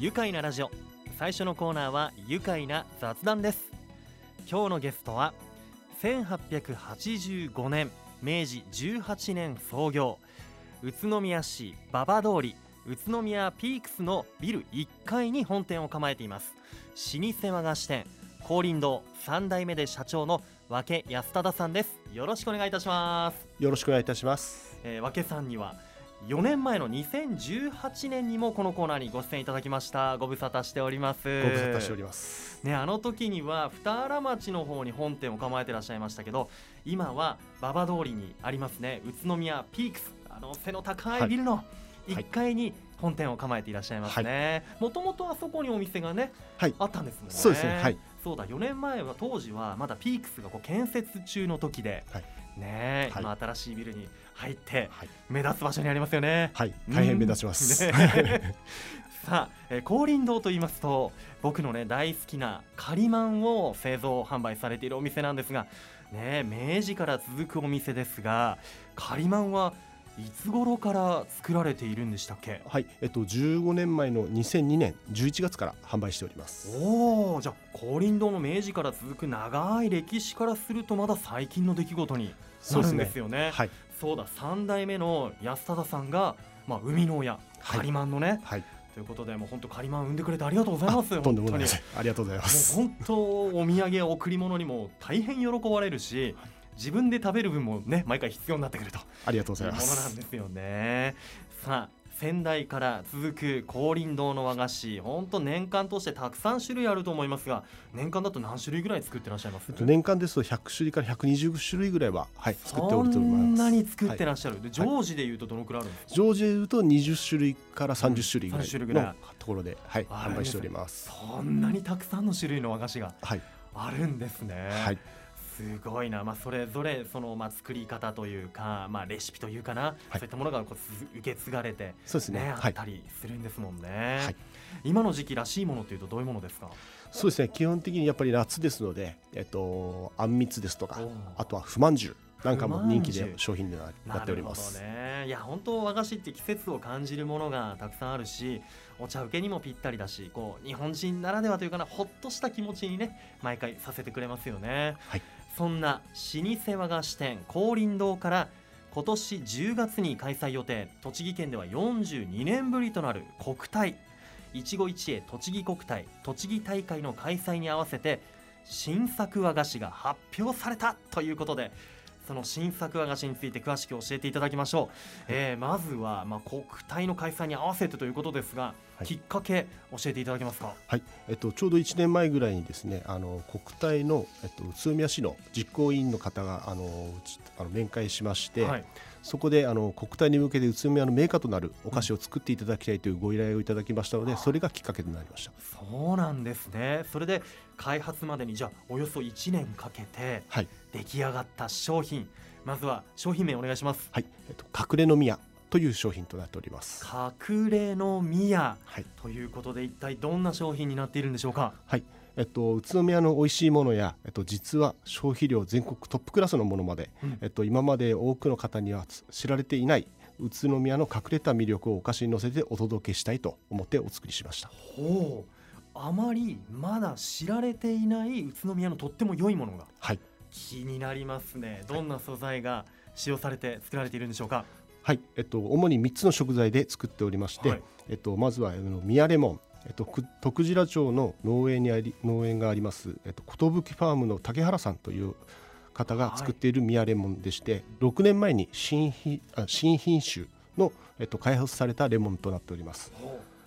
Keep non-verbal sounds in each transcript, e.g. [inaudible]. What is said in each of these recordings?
愉快なラジオ。最初のコーナーは愉快な雑談です。今日のゲストは1885年明治18年創業宇都宮市馬場通り宇都宮ピークスのビル1階に本店を構えています。老舗和菓子店高林堂3代目で社長の和気安忠さんです。よろしくお願いいたします、よろしくお願いいたします。えー、和気さんには4年前の2018年にもこのコーナーにご出演いただきました。ご無沙汰しております。ご無沙汰しております。ね、あの時には二荒町の方に本店を構えてらっしゃいましたけど今は馬場通りにありますね。宇都宮ピークス。あの背の高いビルのい。1階に本店を構えていらっしゃいますね。もともとあそこにお店がねはい。あったんですもんね。そうですね。はい。そうだ4年前は当時はまだピークスがこう建設中の時で、はいねえ、はい今新しいビルに入ってはい。目立つ場所にありますよね。はい。大変目立ちます。うんね [laughs] さあ、えー、高林堂と言いますと僕のね大好きなカリマンを製造販売されているお店なんですがね明治から続くお店ですがカリマンはいつ頃から作られているんでしたっけ？はい。えっと15年前の2002年11月から販売しております。おおじゃあ高林堂の明治から続く長い歴史からするとまだ最近の出来事になるんですよね。はい。そうだ3代目の安忠さんが、まあ、生みの親、はいカリマンのねはい。ということでもう本当カリマン産んでくれてありがとうございますとんで。ありがとうございます。本当お土産や贈り物にも大変喜ばれるし自分で食べる分もね毎回必要になってくるとありがとうございます。なんですよねさあ先代から続く高林堂の和菓子。本当年間としてたくさん種類あると思いますが年間だと何種類ぐらい作ってらっしゃいます？えっと年間ですと100種類から120種類ぐらいははい作っておりそます。んなに作ってはいらっしゃる、で常時でいうとどのくらいあるんですか、常時で言うと20種類から30種類ぐら30種類ぐらい。いのところではい販売しております。そんなにたくさんの種類の和菓子がはい。あるんですね。はいすごいな、まあ、それぞれその、まあ、作り方というか、まあ、レシピというかな、そういったものがこうつ受け継がれて、そうですね。ね、あはい。ったりするんですもんね、はい。今の時期らしいものというとどういうものですか？そうですね。基本的にやっぱり夏ですのでえっとあんみつですとかあとは不満汁なんかも人気で商品にななっております。なるほどね。いや本当和菓子って季節を感じるものがたくさんあるしお茶受けにもぴったりだしこう日本人ならではというかなほっとした気持ちにね毎回させてくれますよね、はいそんな老舗和菓子店高林堂から今年10月に開催予定栃木県では42年ぶりとなる国体。いちご一会栃木国体栃木大会の開催に合わせて新作和菓子が発表されたということでその新作和菓子について詳しく教えていただきましょう、えーまずは、まあ、国体の開催に合わせてということですが、はい。きっかけ教えていただけますか？はい、えっと、ちょうど1年前ぐらいにですねあの国体の、えっと、宇都宮市の実行委員の方があのあの面会しまして、はい、そこであの国体に向けて宇都宮のメーカーとなるお菓子を作っていただきたいというご依頼をいただきましたので、それがきっかけとなりました。そうなんですね。それで開発までにじゃあおよそ1年かけてはい、出来上がった商品。まずは商品名お願いします。はい、えっと、隠れの宮という商品となっております。隠れの宮はい、ということで一体どんな商品になっているんでしょうか？はい、えっと、宇都宮の美味しいものや、えっと、実は消費量全国トップクラスのものまで、うん。えっと、今まで多くの方にはつ知られていない宇都宮の隠れた魅力をお菓子に乗せてお届けしたいと思ってお作りしました。ほうあまりまだ知られていない宇都宮のとっても良いものがはい、気になりますね。どんな素材が使用されて作られているんでしょうか？はい、えっと、主に3つの食材で作っておりまして、はい。えっと、まずは宮レモン、えっと、く徳次良町の農園にあり農園があります、えっと、寿ファームの竹原さんという方が作っている宮レモンでして、6年前に新品あ新品種の、えっと、開発されたレモンとなっております。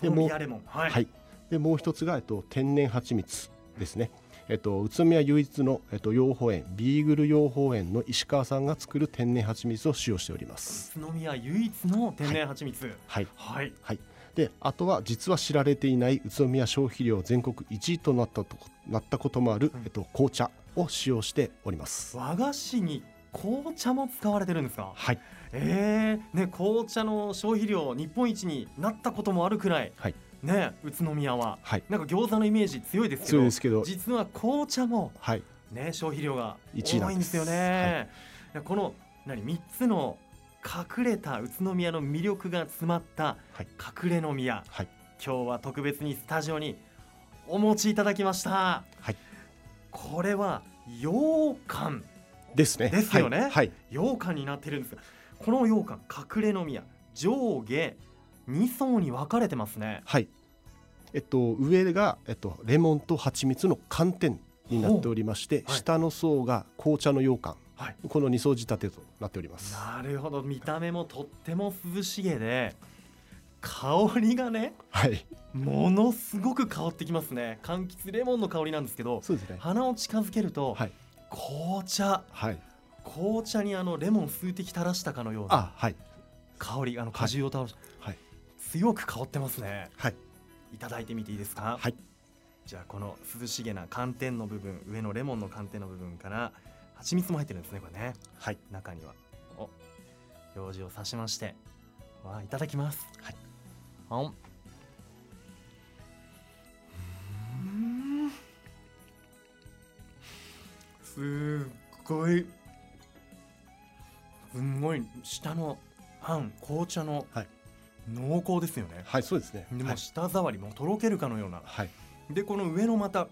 でものミヤレモン。はい、はい、でもう一つが、えっと、天然蜂蜜ですね。えっと、宇都宮唯一の、えっと、養蜂園ビーグル養蜂園の石川さんが作る天然蜂蜜を使用しております。宇都宮唯一の天然蜂蜜。はい、はい、はい、であとは実は知られていない宇都宮消費量全国1位となったとなったこともある、うん。えっと、紅茶を使用しております。和菓子に紅茶も使われてるんですか？はい、えー、ね紅茶の消費量日本一になったこともあるくらい。はい、ね宇都宮は。はい、なんか餃子のイメージ強いですけどですけど、実は紅茶もはい、ね消費量が多いんですよね。いやこの何三つの隠れた宇都宮の魅力が詰まったはい。隠れの宮、はい。今日は特別にスタジオにお持ちいただきました。はい。これは羊羹ですね。ですよね。はい、はい。羊羹になってるんですがこの羊羹隠れの宮上下2層に分かれてますね。はい。えっと上が、えっと、レモンと蜂蜜の寒天になっておりまして、はい。下の層が紅茶の羊羹。はい。この二層仕立てとなっております。なるほど。見た目もとっても涼しげで香りがねはい。ものすごく香ってきますね。柑橘レモンの香りなんですけどそうですね。鼻を近づけると、はい。紅茶。はい。紅茶にあのレモン数滴垂らしたかのようなあはい。香りあの果汁を倒し、はい強く香ってますね。はい。いただいてみていいですか？はい。じゃあこの涼しげな寒天の部分上のレモンの寒天の部分から蜂蜜も入ってるんですねこれね。はい。中には。お。用紙を刺しまして。わあいただきます。はい。あん。すっごい。すんごい下のあん紅茶のはい濃厚ですよね、はいそうですね。でもはい。舌触りもとろけるかのような。はい。でこの上のまた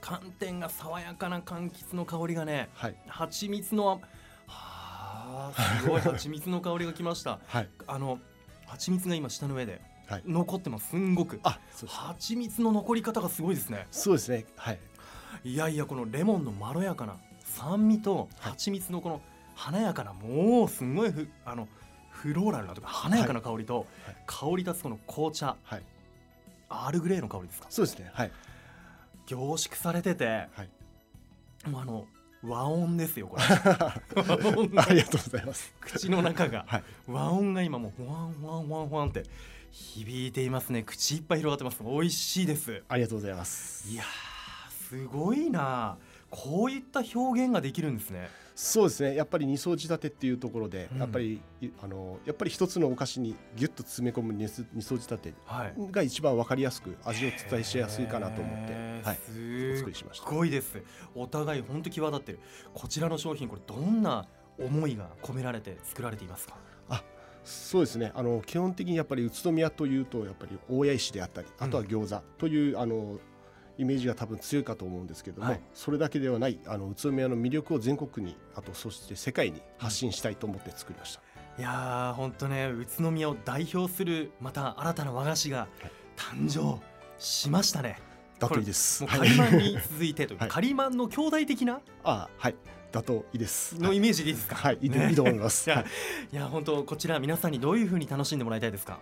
寒天が爽やかな柑橘の香りがねはい。蜂蜜のはあすごい [laughs] 蜂蜜の香りがきました。はい。あの蜂蜜が今舌の上ではい。残ってます。すんごく。あそうです。蜂蜜の残り方がすごいですね。そうですね。はい。いやいやこのレモンのまろやかな酸味とはい。蜂蜜のこの華やかなもうすんごいふあのフローラルなとか華やかな香りと、はい。香り立つこの紅茶。はい。アールグレーの香りですか？そうですね。はい。凝縮されててはい。もうあの和音ですよこれ。[laughs] ありがとうございます。口の中が。はい。和音が今もうワンワンワンワンって響いていますね。口いっぱい広がってます。美味しいです。ありがとうございます。いやーすごいなこういった表現ができるんですねそうですね。やっぱり二層仕立てっていうところで、うん。やっぱりいあのやっぱり一つのお菓子にギュッと詰め込む二層仕立てはい。が一番わかりやすく味を伝えしやすいかなと思って、はい、おす。作りしました。っごいですお互い本当際立ってる。こちらの商品これどんな思いが込められて作られていますか？そうですね。あの基本的にやっぱり宇都宮というとやっぱり大谷石であったりあとは餃子という、あのイメージが多分強いかと思うんですけども、はい。それだけではないあの宇都宮の魅力を全国にあとそして世界に発信したいと思って作りました、いやー本当ね宇都宮を代表するまた新たな和菓子が誕生しましたね。だといいです。カリマンに続いてという、[laughs] はい。カリマンの兄弟的な？あはい。だといいです。のイメージでいいですか？はい、いいと思います。[laughs] いや本当こちら皆さんにどういう風に楽しんでもらいたいですか？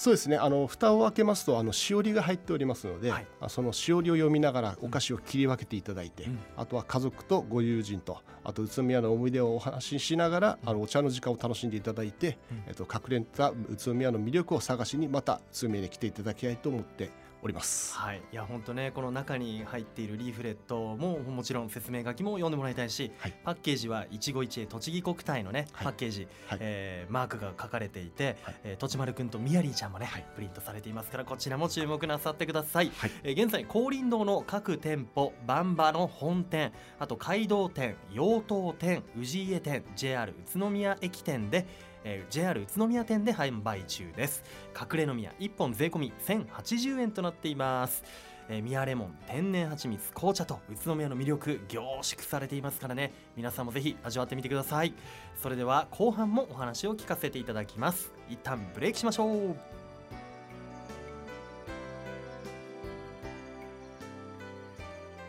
そうですね。あの蓋を開けますとあのしおりが入っておりますので、はい。あそのしおりを読みながらお菓子を切り分けていただいて、うん。あとは家族とご友人とあと宇都宮の思い出をお話ししながら、あのお茶の時間を楽しんでいただいて、うん。えっと隠れた宇都宮の魅力を探しにまた宇都宮に来ていただきたいと思っております。はい。いや本当ねこの中に入っているリーフレットももちろん説明書きも読んでもらいたいし、はい。パッケージは一期一会栃木国体のね、はい。パッケージ、はい。えーマークが書かれていて、はい。えーとちまるくんとみやりーちゃんもね、はい。プリントされていますからこちらも注目なさってください、はい。えー現在高林堂の各店舗バンバの本店あと街道店養東店氏家店 JR 宇都宮駅店でえー JR 宇都宮店で販売中です。隠れの宮1本税込み1080円となっています。えー、宮レモン天然蜂蜜紅茶と宇都宮の魅力凝縮されていますからね。皆さんもぜひ味わってみてください。それでは後半もお話を聞かせていただきます。一旦ブレイクしましょう。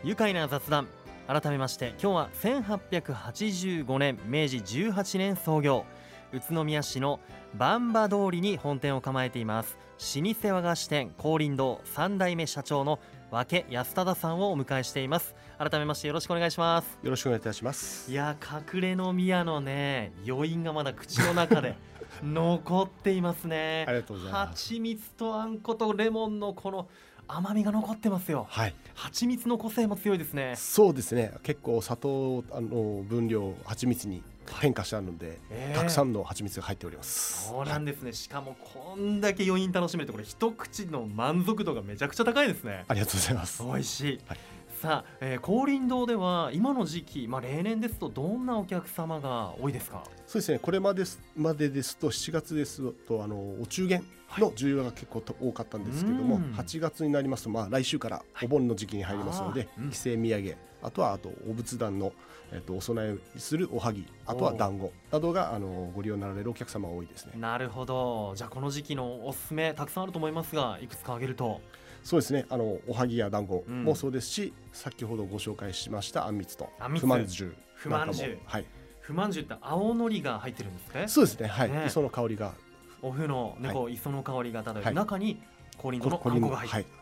愉快な雑談。改めまして今日は1885年明治18年創業。宇都宮市の番場通りに本店を構えています。老舗和菓子店高林堂3代目社長の和気安忠さんをお迎えしています。改めましてよろしくお願いします。よろしくお願いいたします。いや隠れの宮のね余韻がまだ口の中で [laughs] 残っていますね。ありがとうございます。蜂蜜とあんことレモンのこの甘みが残ってますよ。はい、蜂蜜の個性も強いですね。そうですね。結構砂糖あの分量を蜂蜜に変化したので、えー。たくさんの蜂蜜が入っております。そうなんですね、しかもこんだけ余韻楽しめるとこれ一口の満足度がめちゃくちゃ高いですね。ありがとうございます。美味しい、はいさあ、えー、高林堂では今の時期、まあ、例年ですとどんなお客様が多いですか？そうですね。これまですまでですと7月ですとあのお中元の需要が結構多かったんですけども、はい、8月になりますと、まあ、来週からお盆の時期に入りますので、はい、帰省土産あとはあとお仏壇の、えっと、お供えするおはぎあとは団子などがあのご利用になられるお客様多いですね。なるほど。じゃあこの時期のおすすめたくさんあると思いますがいくつか挙げるとそうですね。あのおはぎや団子もそうですし、うん、先ほどご紹介しましたあんみつとふまんじゅうふまんじゅうはいふまんじゅうって青のりが入ってるんですねそうですねはい、ね、磯の香りが。お麩のね、こう磯の香りが漂う、はい、中に氷のあんこが入ってる、とい。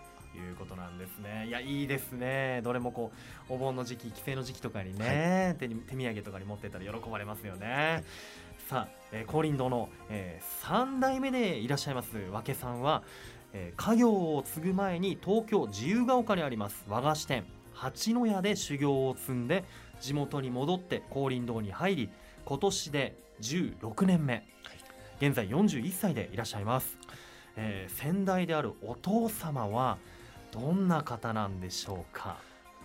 うことなんですね。いやいいですね。どれもこうお盆の時期帰省の時期とかにね、はい、手に手土産とかに持ってたら喜ばれますよね、はい、さあ、えー、高林堂の、えー、3代目でいらっしゃいます和家さんは、えー、家業を継ぐ前に東京自由が丘にあります和菓子店八の屋で修行を積んで地元に戻って高林堂に入り今年で16年目、現在41歳でいらっしゃいます、えー、先代であるお父様はどんな方なんでしょうか？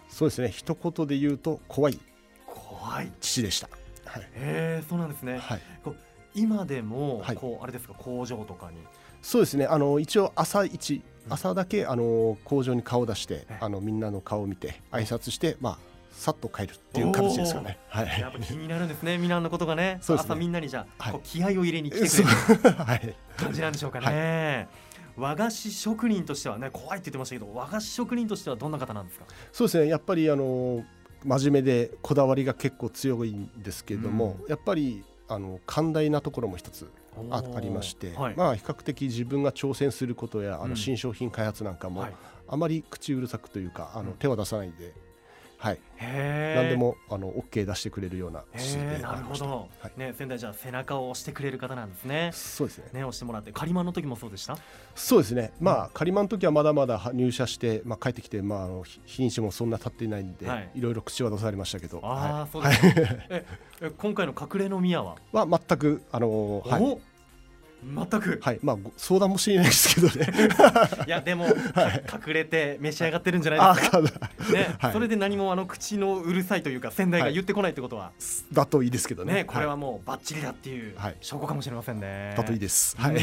そうですね。一言で言うと怖い。怖い。父でした、はい、えー、そうなんですね、はい、今でも、はい、こうあれですか？工場とかにそうですね。あの一応朝一朝だけあの工場に顔を出してあのみんなの顔を見て挨拶してまあさっと帰るっていう形ですよね。はい。やっぱ気になるんですね、みんなのことがね。[laughs] ね。朝みんなにじゃあ、はい、気合を入れに来てくれる、[laughs] はい、感じなんでしょうかね。和菓子職人としてはね怖いって言ってましたけど和菓子職人としてはどんな方なんですか？そうですね。やっぱりあの真面目でこだわりが結構強いんですけれども、うん、やっぱりあの寛大なところも一つあありまして、はい、まあ比較的自分が挑戦することやあの新商品開発なんかも、あまり口うるさくというかあの手は出さないではい、何でもあの OK 出してくれるようななるほど、はい、ね、仙台じゃ背中を押してくれる方なんですね。そうですね。ね、押してもらって、仮満の時もそうでした？そうですね。まあ、仮満の時はまだまだ入社して、まあ、帰ってきて、まあ、あの日にちもそんな経っていないんで、はい、いろいろ口は出されましたけど。ああ、はい、そうですね。え、今回の隠れの宮は？は、全く、あのー、はい。全く。はい。まあ相談もしれないですけどね。[laughs] いやでも、はい、隠れて召し上がってるんじゃないですか？ね、[laughs] はい、それで何もあの口のうるさいというか先代が言ってこないってことは、はい、だといいですけどね、ね、これはもうばっちりだっていう証拠かもしれませんね、だといいです。はい。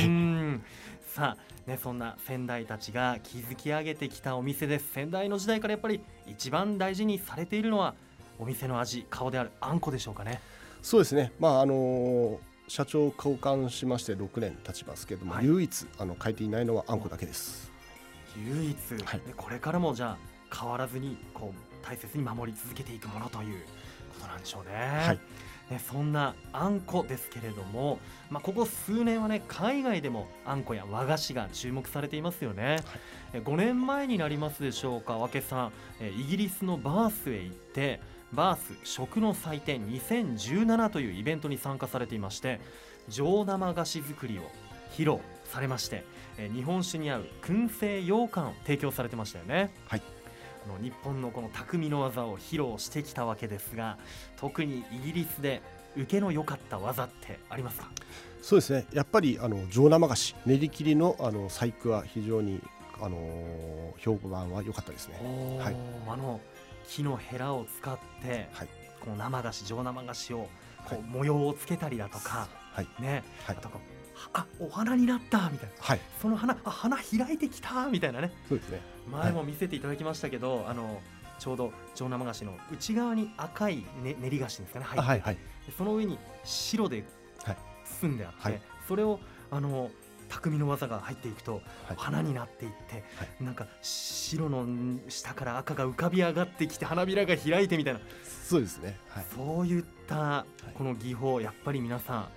さあねそんな先代たちが築き上げてきたお店です。先代の時代からやっぱり一番大事にされているのはお店の味顔であるあんこでしょうかね。そうですね。まああのー社長を交換しまして6年経ちますけれども、はい、唯一あの変えていないのはあんこだけです。唯一、はい、これからもじゃあ変わらずにこう大切に守り続けていくものということなんでしょうね。はい。ね、そんなあんこですけれども、まあ、ここ数年はね海外でもあんこや和菓子が注目されていますよね、はい、5年前になりますでしょうか和気さん。イギリスのバースへ行ってバース食の祭典2017というイベントに参加されていまして上生菓子作りを披露されまして日本酒に合う燻製羊羹を提供されてましたよね。はいあの日本のこの匠の技を披露してきたわけですが特にイギリスで受けの良かった技ってありますか？そうですねやっぱりあの上生菓子練り切りのあの細工は非常にあの評判は良かったですね。はい、あの木のヘラを使って、はい、この生菓子上生菓子をこう模様をつけたりだとか、はい、ね、はい、あとあお花になったみたいな、はい、その花あ花開いてきたみたいなね。そうですね。前も見せていただきましたけど、はい、あのちょうど上生菓子の内側に赤い、ね、練り菓子ですかね入って、はいはい、その上に白で包んであって、はい、それをあの匠の技が入っていくと、花になっていって、はい、なんか白の下から赤が浮かび上がってきて花びらが開いてみたいな。そうですね、はい、そういったこの技法やっぱり皆さん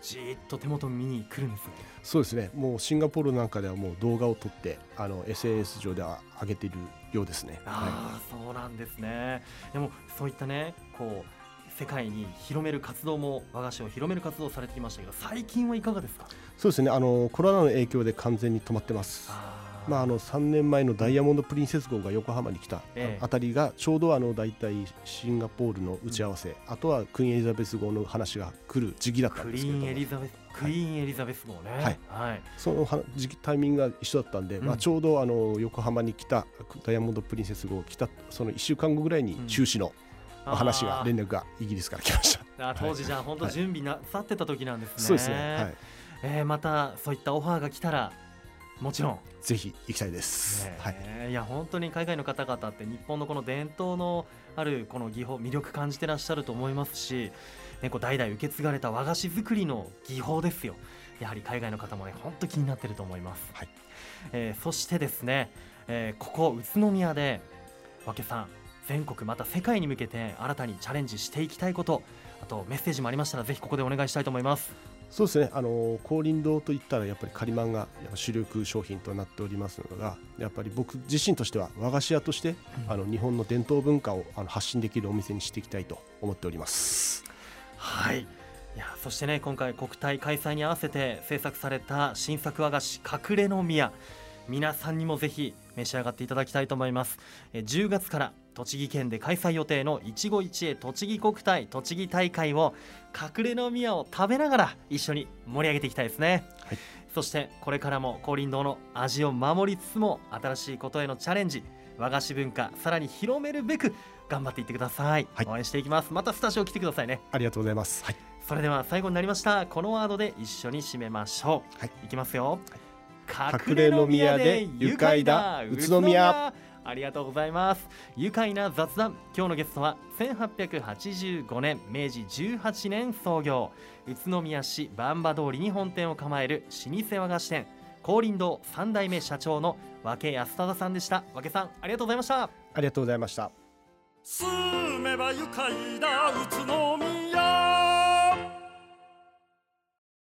じっと手元見に来るんですね。そうですね。もうシンガポールなんかではもう動画を撮ってあの SNS 上では上げているようですね。ああ、はい、そうなんですね。でもそういったねこう世界に広める活動も和菓子を広める活動をされてきましたけど最近はいかがですか？そうですね。あのコロナの影響で完全に止まってます。まあ、あの3年前のダイヤモンド・プリンセス号が横浜に来たええ。あたりがちょうどあの大体シンガポールの打ち合わせ、あとはクイーンエリザベス号の話が来る時期だったんですけれども。ーンエリザベスクイーンエリザベス号ね。はい。はい。そのは時期タイミングが一緒だったんで、うん。まあ、ちょうどあの横浜に来たダイヤモンド・プリンセス号来たその1週間後ぐらいに中止のお話が連絡がイギリスから来ました。あ当時じゃあ本当はい準備なさってた時なんですね。そうですね、はい、えーまたそういったオファーが来たらもちろん、ぜひ行きたいです。ねはい、いや本当に海外の方々って日本のこの伝統のあるこの技法魅力感じてらっしゃると思いますし、ね、こう代々受け継がれた和菓子作りの技法ですよ。やはり海外の方もね本当気になってると思います、はい。えーそしてですね、えーここ宇都宮で和気さん全国また世界に向けて新たにチャレンジしていきたいことあとメッセージもありましたらぜひここでお願いしたいと思います。そうですね、あの高林堂といったらやっぱりカリマンが主力商品となっておりますのがやっぱり僕自身としては和菓子屋として、あの日本の伝統文化をあの発信できるお店にしていきたいと思っております。はい。いやそしてね今回国体開催に合わせて制作された新作和菓子隠れの宮。皆さんにもぜひ召し上がっていただきたいと思います。えー10月から栃木県で開催予定の一期一会栃木国体栃木大会を隠れの宮を食べながら一緒に盛り上げていきたいですね、はい。そしてこれからも高林堂の味を守りつつも新しいことへのチャレンジ和菓子文化さらに広めるべく頑張っていってください、はい。応援していきます。またスタジオ来てくださいね。ありがとうございます。はい、それでは最後になりました。このワードで一緒に締めましょう、はい。いきますよ、隠れの宮で愉快だ。宇都宮ありがとうございます。愉快な雑談。今日のゲストは1885年明治18年創業。宇都宮市番場通りに本店を構える老舗和菓子店。高林堂三代目社長の和気安忠さんでした。和気さんありがとうございました。ありがとうございました。住めば愉快だ。宇都宮